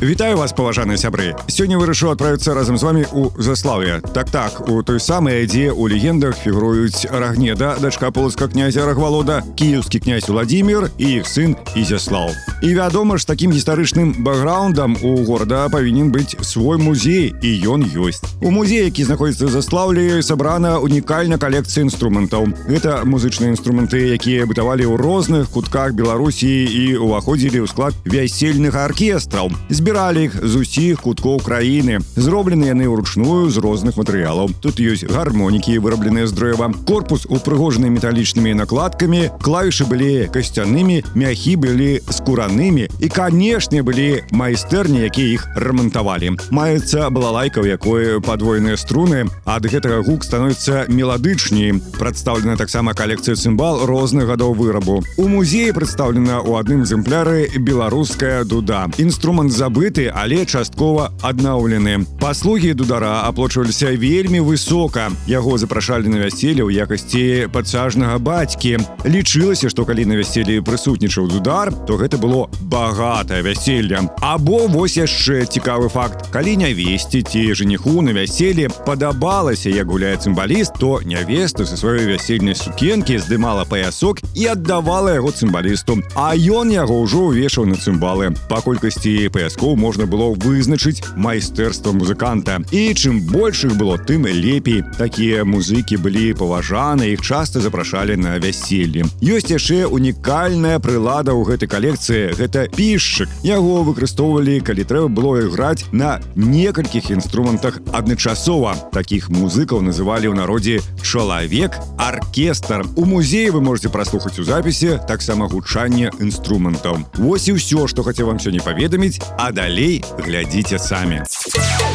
Вітаю вас паважаныя сябры сёння вырашыў адправіцца разам з вами у заславе так так у той самай дзе у легендах фігуруюць рагнеда дачка полацка князя рагвалода кіеўскі князь владимир і іх сын ізяслав і вядома ж такім гістарычным бэкграундам у горада павінен быць свой музей і ён ёсць у музеі які знаходіцца заслаўлі сабрана унікальна калекцыя інструментаў гэта музычныя інструменты якія бытавалі ў розных кутках беларусі і уваходзілі ў склад вясельных аркестраў збір збіралі іх з усіх куткоў краіны зроблены яны ўручную з розных матэрыялаў тут ёсць гармонікі вырабленыя з дрэва корпус упрыгожаны металічнымі накладкамі клавішы былі касцянымі мяхі былі скуранымі і канешне былі майстэрні якія іх рамантавалі маецца балалайка у якой падвойныя струны ад гэтага гук становіцца меладычней прадстаўлена таксама калекцыя цымбал розных гадоў вырабу у музеі прадстаўлена ў адным экземпляры беларуская дуда інструмент забыт забыты але часткова аднаўлены паслугі дудара аплочваліся вельмі высока яго запрашалі на вяселле ў якасці падсажнага бацькі лічылася што калі на вяселлі прысутнічаў дудар то гэта было багатае вяселле або вось яшчэ цікавы факт калі не весці ці жаніху на вяселле падабалася як гуляе цымбаліст то нявесту са сваёй вясельнай сукенкі здымала паясок і аддавала яго цымбалісту а ён яго ўжо ўвешаў на цымбалы па колькасці паяскоў можна было вызначыць майстэрства музыканта і чым больш іх было тым лепей такія музыкі былі паважаны іх часта запрашалі на вяселле ёсць яшчэ унікальная прылада ў гэтай калекцыі гэта пішчык яго выкарыстоўвалі калі трэба было іграць на некалькіх інструментах адначасова таких музыкаў называлі ў народзе чалавек аркестр у музеі вы можете праслухаць у запісе таксама гучанне інструментаў Вось і ўсё што хацеў вам сёння паведаміць а да далей глядзіце самі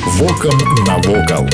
Вокам навокал.